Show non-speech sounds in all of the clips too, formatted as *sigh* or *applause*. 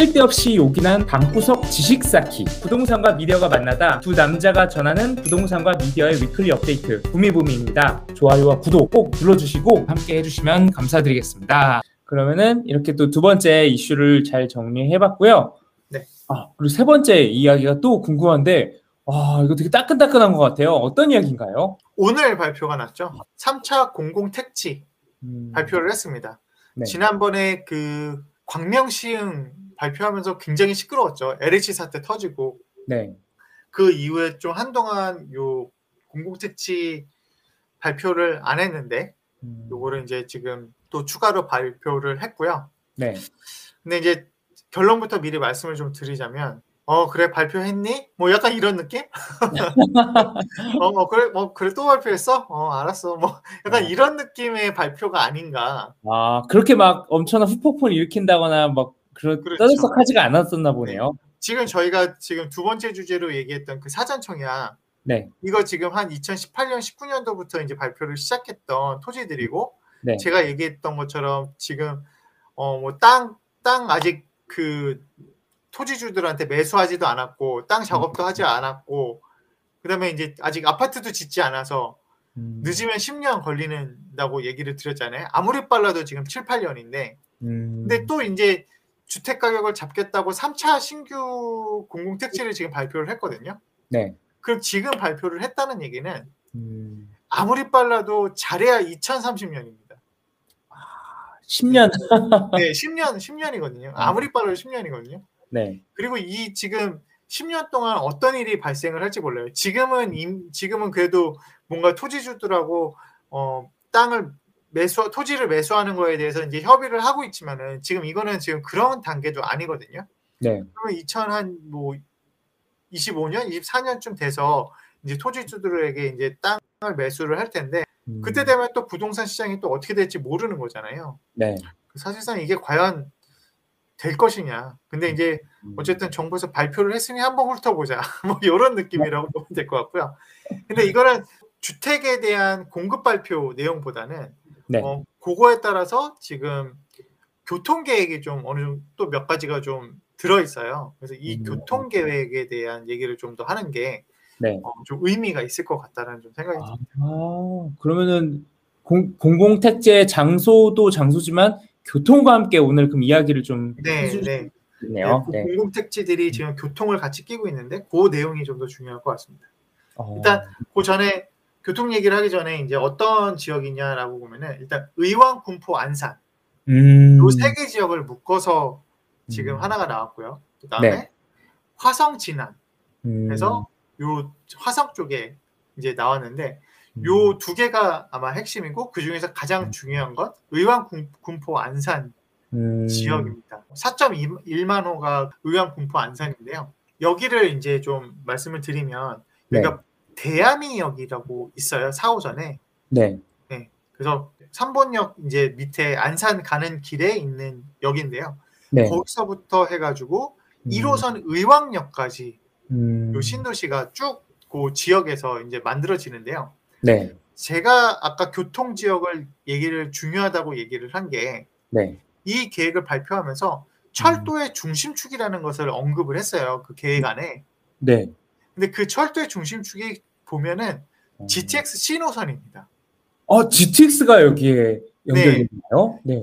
쓸데없이 요긴한 방구석 지식 쌓기 부동산과 미디어가 만나다 두 남자가 전하는 부동산과 미디어의 위클리 업데이트 부미부미입니다. 좋아요와 구독 꼭 눌러주시고 함께 해주시면 감사드리겠습니다. 그러면은 이렇게 또 두 번째 이슈를 잘 정리해봤고요. 네. 아 그리고 세 번째 이야기가 또 궁금한데 아 이거 되게 따끈따끈한 것 같아요. 어떤 이야기인가요? 오늘 발표가 났죠. 3차 공공 택지 음, 발표를 했습니다. 네. 지난번에 그 광명시흥 발표하면서 굉장히 시끄러웠죠. LH 사태 터지고 네. 그 이후에 좀 한동안 요 공공 택지 발표를 안 했는데 음, 요거를 이제 지금 또 추가로 발표를 했고요. 네. 근데 이제 결론부터 미리 말씀을 좀 드리자면 어 그래 발표했니? 뭐 약간 이런 느낌? *laughs* 어, 어 그래 뭐 그래 또 발표했어? 어 알았어 뭐 약간 어. 이런 느낌의 발표가 아닌가. 아 그렇게 막 엄청난 후폭풍을 일으킨다거나 막 그런 그렇죠. 떠들썩하지가 않았었나 보네요. 지금 저희가 지금 두 번째 주제로 얘기했던 그 사전 청약 네. 이거 지금 한 2018년 19년도부터 이제 발표를 시작했던 토지들이고 네. 제가 얘기했던 것처럼 지금 어뭐땅땅 아직 그 토지주들한테 매수하지도 않았고 땅 작업도 하지 않았고 그다음에 이제 아직 아파트도 짓지 않아서 음, 늦으면 10년 걸리는다고 얘기를 드렸잖아요. 아무리 빨라도 지금 7, 8년인데 음, 근데 또 이제 주택 가격을 잡겠다고 3차 신규 공공 택지를 지금 발표를 했거든요. 네. 그럼 지금 발표를 했다는 얘기는 음, 아무리 빨라도 잘해야 2030년입니다. 10년. 네, 10년, 10년이거든요. 아무리 빨라도 10년이거든요. 네. 그리고 이 지금 10년 동안 어떤 일이 발생을 할지 몰라요. 지금은 임, 지금은 그래도 뭔가 토지주들하고 어, 땅을 매수 토지를 매수하는 거에 대해서 이제 협의를 하고 있지만은 지금 이거는 지금 그런 단계도 아니거든요. 네. 그러면 2000한 뭐 25년, 24년쯤 돼서 이제 토지주들에게 이제 땅을 매수를 할 텐데 음, 그때 되면 또 부동산 시장이 또 어떻게 될지 모르는 거잖아요. 네. 사실상 이게 과연 될 것이냐. 근데 이제 음, 어쨌든 정부에서 발표를 했으니 한번 훑어보자. *laughs* 뭐 이런 느낌이라고 보면 될 것 같고요. 근데 이거는 주택에 대한 공급 발표 내용보다는 네. 어, 그거에 따라서 지금 교통 계획이 좀 어느 정도 또 몇 가지가 좀 들어 있어요. 그래서 이 음. 교통 계획에 대한 얘기를 좀 더 하는 게 네. 어, 좀 의미가 있을 것 같다는 좀 생각이 듭니다. 아, 그러면은 공, 공공 택지의 장소도 장소지만 교통과 함께 오늘 그럼 이야기를 좀 네, 해주시네요. 네. 그 네. 공공 택지들이 지금 교통을 같이 끼고 있는데 그 내용이 좀 더 중요할 것 같습니다. 어, 일단 그 전에 교통 얘기를 하기 전에 이제 어떤 지역이냐라고 보면은 일단 의왕, 군포, 안산 음, 요세 개 지역을 묶어서 지금 음. 하나가 나왔고요. 그다음에 네. 화성, 진안 음, 그래서 요 화성 쪽에 이제 나왔는데 음, 요두 개가 아마 핵심이고 그 중에서 가장 음. 중요한 건 의왕, 군- 군포, 안산 음, 지역입니다. 4.1만 호가 의왕, 군포, 안산인데요. 여기를 이제 좀 말씀을 드리면 네. 여기가 대야미역이라고 있어요. 4호선에. 네. 그래서 3번역 이제 밑에 안산 가는 길에 있는 역인데요. 네. 거기서부터 해가지고 음, 1호선 의왕역까지 음, 요 신도시가 쭉 그 지역에서 이제 만들어지는데요. 네. 제가 아까 교통 지역을 얘기를 중요하다고 얘기를 한 게이 네. 계획을 발표하면서 철도의 중심축이라는 것을 언급을 했어요. 그 계획 안에. 네. 근데 그 철도의 중심축이 보면은 어. GTX 신호선입니다. 어, GTX가 여기에 연결되나요? 네.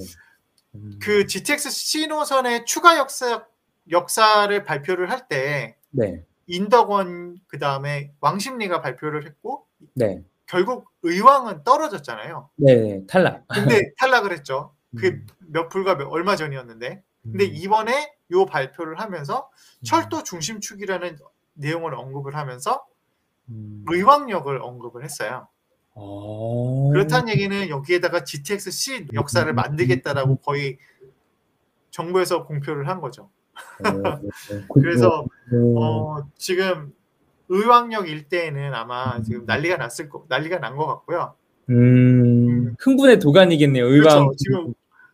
음, 그 GTX 신호선의 추가 역사 역사를 발표를 할때 네. 인덕원 그 다음에 왕십리가 발표를 했고 네. 결국 의왕은 떨어졌잖아요. 네. 탈락. 근데 *laughs* 탈락을 했죠. 그 음, 몇 불과 몇- 얼마 전이었는데. 근데 음, 이번에 요 발표를 하면서 음, 철도 중심축이라는 내용을 언급을 하면서 음, 의왕역을 언급을 했어요. 어, 그렇다는 얘기는 여기에다가 GTX C 역사를 만들겠다라고 거의 정부에서 공표를 한 거죠. 어, *laughs* 그래서 어, 어, 지금 의왕역 일대에는 아마 지금 난리가 났을 거, 난리가 난 것 같고요. 음, 흥분의 도가니겠네요. 의왕. 그렇죠. 지금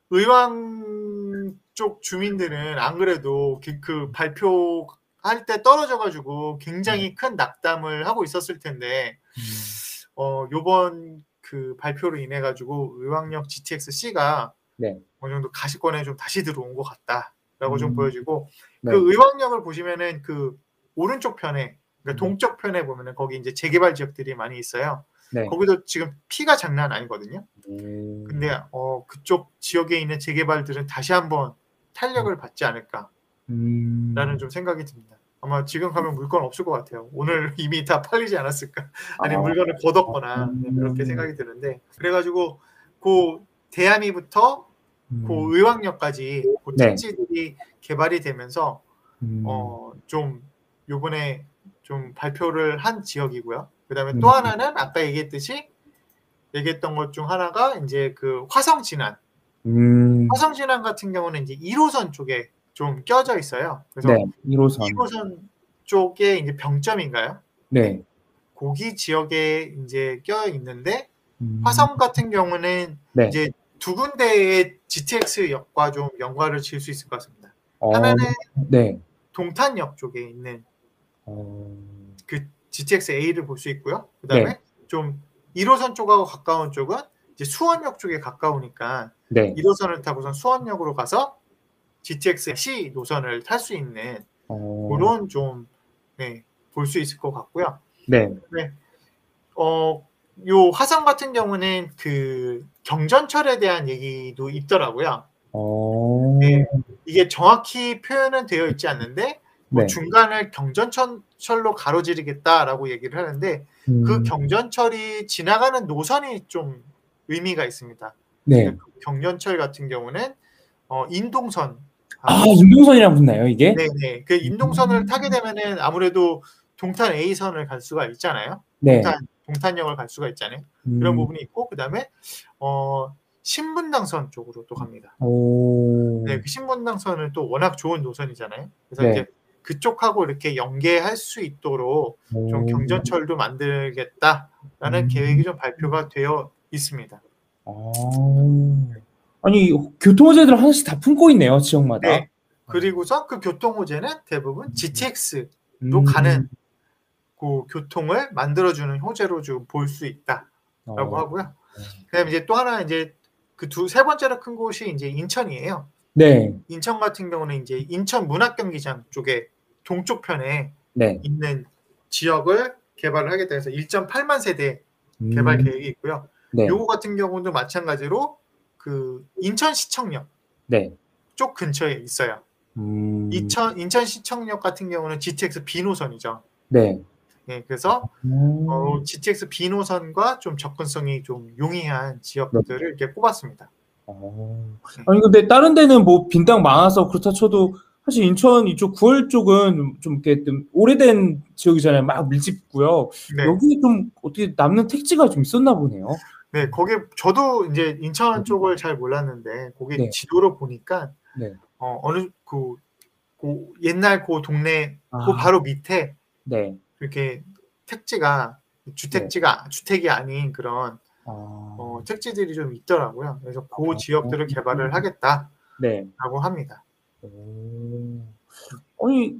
의왕 쪽 주민들은 안 그래도 그, 그 발표 할 때 떨어져가지고 굉장히 큰 낙담을 하고 있었을 텐데, 음, 어, 요번 그 발표로 인해 가지고 의왕역 GTX C가 네. 어느 정도 가시권에 좀 다시 들어온 것 같다. 라고 좀 음. 보여지고 네. 그 의왕역을 보시면은 그 오른쪽 편에 그러니까 음. 동쪽 편에 보면은 거기 이제 재개발 지역들이 많이 있어요. 네. 거기도 지금 피가 장난 아니거든요. 음. 근데 어 그쪽 지역에 있는 재개발들은 다시 한번 탄력을 받지 않을까 라는 음. 좀 생각이 듭니다. 아마 지금 가면 물건 없을 것 같아요. 오늘 *laughs* 이미 다 팔리지 않았을까? *laughs* 아니 아. 물건을 걷었거나 음. 그렇게 생각이 드는데 그래가지고 그 대암이부터 음. 그 의왕역까지 그 네. 택지들이 개발이 되면서 음. 어좀 요번에 좀 발표를 한 지역이고요. 그다음에 또 음. 하나는 아까 얘기했듯이 얘기했던 것 중 하나가 이제 그 화성 진안. 음. 화성 진안 같은 경우는 이제 1호선 쪽에 좀 껴져 있어요. 그래서 네. 1호선. 1호선 쪽에 이제 병점인가요? 네. 고기 지역에 이제 껴 있는데 음. 화성 같은 경우는 네. 이제 두 군데의 GTX역과 좀 연관을 지을 수 있을 것 같습니다. 어, 하나는 네. 동탄역 쪽에 있는 어. 그 GTX A를 볼 수 있고요. 그다음에 네. 좀 1호선 쪽하고 가까운 쪽은 이제 수원역 쪽에 가까우니까 네. 1호선을 타고선 수원역으로 가서 GTX C 노선을 탈 수 있는 어. 그런 좀 네, 볼 수 있을 것 같고요. 네. 어, 요 화성 같은 경우는 그 경전철에 대한 얘기도 있더라고요. 어. 네. 이게 정확히 표현은 되어 있지 않는데 뭐 네. 중간을 경전철로 가로지르겠다라고 얘기를 하는데 음. 그 경전철이 지나가는 노선이 좀 의미가 있습니다. 네. 그 경전철 같은 경우는 어, 인동선 아, 인동선이랑 붙나요, 이게? 네네 그 인동선을 타게 되면은 아무래도 동탄 A선을 갈 수가 있잖아요. 네. 동탄 동탄역을 갈 수가 있잖아요. 음. 그런 부분이 있고 그 다음에 어 신분당선 쪽으로 또 갑니다. 오. 네, 그 신분당선은 또 워낙 좋은 노선이잖아요. 그래서 네. 이제 그쪽하고 이렇게 연계할 수 있도록 좀 오. 경전철도 만들겠다라는 음. 계획이 좀 발표가 되어 있습니다. 아. 아니, 교통호재들 하나씩 다 품고 있네요, 지역마다. 네. 그리고서 그 교통호재는 대부분 GTX로 음. 가는 그 교통을 만들어주는 호재로 좀 볼 수 있다라고 어. 하고요. 그다음에 이제 또 하나 이제 그 두 세 번째로 큰 곳이 이제 인천이에요. 네. 인천 같은 경우는 이제 인천 문학경기장 쪽에 동쪽 편에 네. 있는 지역을 개발을 하겠다 해서 1.8만 세대 개발 음. 계획이 있고요. 네. 요거 같은 경우도 마찬가지로 그 인천시청역 네. 쪽 근처에 있어요. 음. 인천 인천시청역 같은 경우는 GTX B 노선이죠. 네. 예, 그래서 음. 어, GTX B 노선과 좀 접근성이 좀 용이한 지역들을 이렇게 꼽았습니다. 어. 아니 근데 다른 데는 뭐 빈땅 많아서 그렇다 쳐도 사실 인천 이쪽 구월 쪽은 좀 이렇게 좀 오래된 지역이잖아요. 막 밀집고요. 네, 여기 좀 어떻게 남는 택지가 좀 있었나 보네요. 네, 거기 저도 이제 인천 쪽을 잘 몰랐는데 거기 네. 지도로 보니까 네. 어, 어느 그, 그 옛날 그 동네 그 아. 바로 밑에 네. 이렇게 택지가 주택지가 주택이 아닌 그런 아. 어, 택지들이 좀 있더라고요. 그래서 그 아. 지역들을 개발을 하겠다라고 네. 합니다. 오. 아니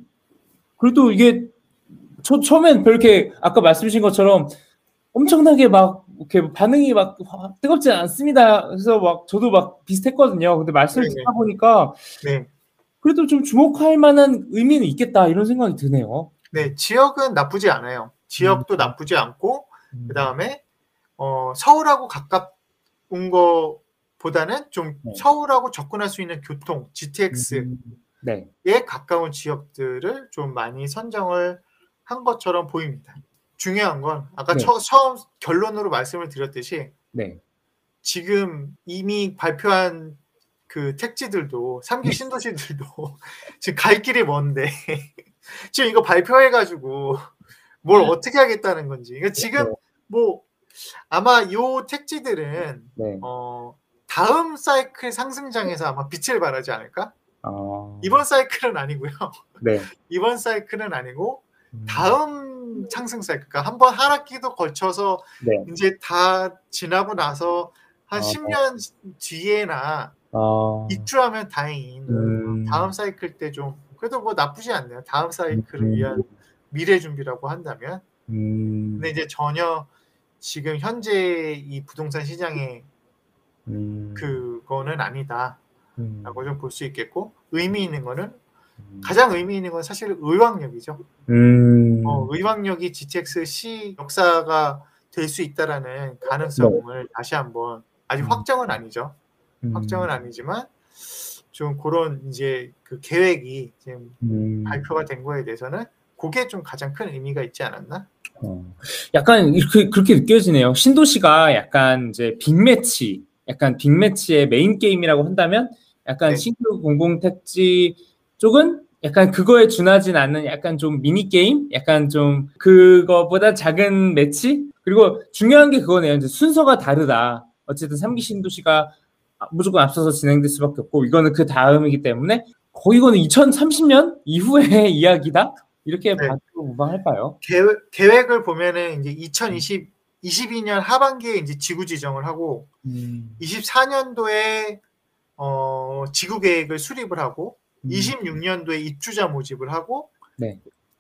그래도 이게 처, 처음엔 그렇게 아까 말씀하신 것처럼 엄청나게 막 이렇게 반응이 막 뜨겁지 않습니다. 그래서 막 저도 막 비슷했거든요. 근데 말씀을 네네. 듣다 보니까 네, 그래도 좀 주목할 만한 의미는 있겠다 이런 생각이 드네요. 네 지역은 나쁘지 않아요. 지역도 음. 나쁘지 않고 그 다음에 어, 서울하고 가까운 거보다는 좀 네. 서울하고 접근할 수 있는 교통 GTX에 음, 네. 가까운 지역들을 좀 많이 선정을 한 것처럼 보입니다. 중요한 건 아까 네. 처, 처음 결론으로 말씀을 드렸듯이 네. 지금 이미 발표한 그 택지들도 삼기 네. 신도시들도 *laughs* 지금 갈 길이 먼데 *laughs* 지금 이거 발표해가지고 뭘 어떻게 하겠다는 건지 그러니까 지금 네. 뭐 아마 요 택지들은 네. 어 다음 사이클 상승장에서 아마 빛을 발하지 않을까 아, 이번 사이클은 아니고요 네. *laughs* 이번 사이클은 아니고 음, 다음 상승 사이클 그러니까 한 번 하락기도 거쳐서 네. 이제 다 지나고 나서 한 아, 10년 뒤에나 아, 입주하면 다행인 음, 다음 사이클 때 좀 그래도 뭐 나쁘지 않네요. 다음 사이클을 음, 위한 미래 준비라고 한다면 음, 근데 이제 전혀 지금 현재 이 부동산 시장의 음, 그거는 아니다. 음. 좀볼 수 있겠고 의미 있는 거는 가장 의미 있는 건 사실 의왕역이죠. 음. 어, 의왕역이 GTX C 역사가 될 수 있다라는 가능성을 다시 한번 아직 음. 확정은 아니죠. 음. 확정은 아니지만 좀 그런 이제 그 계획이 지금 음. 발표가 된 거에 대해서는 그게 좀 가장 큰 의미가 있지 않았나? 어. 약간 이렇게 그렇게 느껴지네요. 신도시가 약간 이제 빅매치, 약간 빅매치의 메인 게임이라고 한다면 약간 네. 신규 공공 택지 쪽은 약간 그거에 준하진 않는 약간 좀 미니 게임, 약간 좀 그거보다 작은 매치. 그리고 중요한 게 그거네요. 이제 순서가 다르다. 어쨌든 3기 신도시가 무조건 앞서서 진행될 수밖에 없고 이거는 그 다음이기 때문에 거의 이거는 2030년 이후의 *laughs* 이야기다. 이렇게 네. 봐도 무방할까요? 계획, 계획을 보면은 이제 2020 22년 하반기에 이제 지구 지정을 하고 음. 24년도에 어, 지구 계획을 수립을 하고 음. 26년도에 입주자 모집을 하고 네.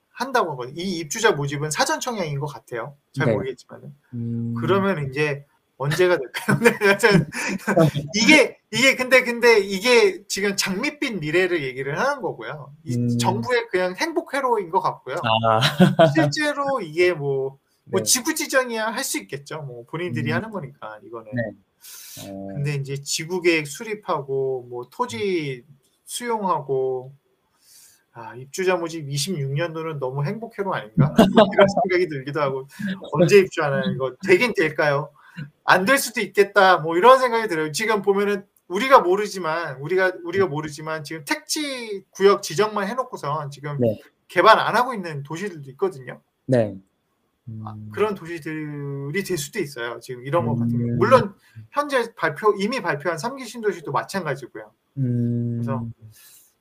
한다고 하거든요. 이 입주자 모집은 사전 청약인 것 같아요. 잘 네. 모르겠지만은. 음. 그러면 이제 언제가 될까요? *laughs* 네, *laughs* 이게 이게 근데 근데 이게 지금 장밋빛 미래를 얘기를 하는 거고요. 이 음. 정부의 그냥 행복 회로인 것 같고요. 아, 실제로 이게 뭐, 뭐 네. 지구 지정이야 할 수 있겠죠. 뭐 본인들이 음. 하는 거니까 이거는. 네. 어, 근데 이제 지구 계획 수립하고 뭐 토지 수용하고 아, 입주자 모집 26년도는 너무 행복회로 아닌가? 뭐 *laughs* 이런 생각이 들기도 하고 언제 입주하나요? 이거 되긴 될까요? 안 될 수도 있겠다. 뭐 이런 생각이 들어요. 지금 보면은 우리가 모르지만 우리가 우리가 모르지만 지금 택지 구역 지정만 해놓고선 지금 네. 개발 안 하고 있는 도시들도 있거든요. 네. 아, 음. 그런 도시들이 될 수도 있어요. 지금 이런 거 같은 경우. 음. 물론 현재 발표 이미 발표한 3기 신도시도 마찬가지고요. 음. 그래서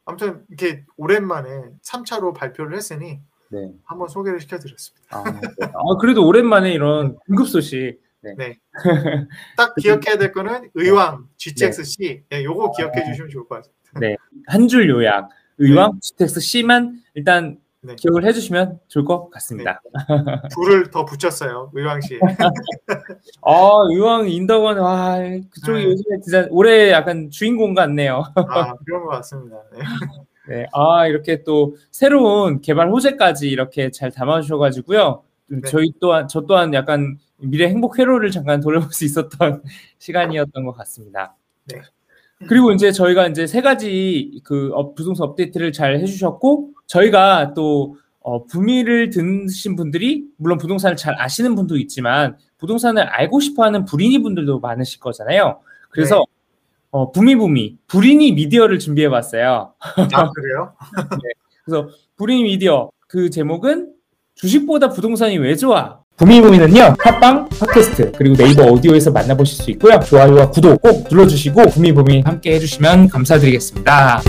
아무튼 이렇게 오랜만에 3차로 발표를 했으니 네. 한번 소개를 시켜드렸습니다. 아, 네. 아, 그래도 오랜만에 이런 응급 소식. 네. *laughs* 딱 기억해야 될 거는 의왕 GTX-C. 네, 요거 기억해 주시면 좋을 것 같아요. 한줄 요약. 의왕 GTX C만 일단 네. 기억을 해주시면 좋을 것 같습니다. 둘을 더 붙였어요. 의왕시. *laughs* 아, 의왕 인덕원, 와, 그쪽이 네. 요즘에 진짜 올해 약간 주인공 같네요. 아 그런 것 같습니다. 네. 네. 아, 이렇게 또 새로운 개발 호재까지 이렇게 잘 담아주셔가지고요. 좀 네. 저희 또한, 저 또한 약간 미래 행복 회로를 잠깐 돌려볼 수 있었던 *laughs* 시간이었던 것 같습니다. 네. 그리고 이제 저희가 이제 세 가지 그 업- 부동산 업데이트를 잘 해주셨고, 저희가 또, 어, 부미를 듣신 분들이, 물론 부동산을 잘 아시는 분도 있지만, 부동산을 알고 싶어 하는 부린이 분들도 많으실 거잖아요. 그래서, 네. 어, 부미부미, 불인이 미디어를 준비해 봤어요. 아 그래요? *laughs* 그래서 불인 미디어 그 제목은 주식보다 부동산이 왜 좋아? 부미부미는요 팟빵, 팟캐스트 그리고 네이버 오디오에서 만나보실 수 있고요 좋아요와 구독 꼭 눌러주시고 부미부미 함께 해주시면 감사드리겠습니다.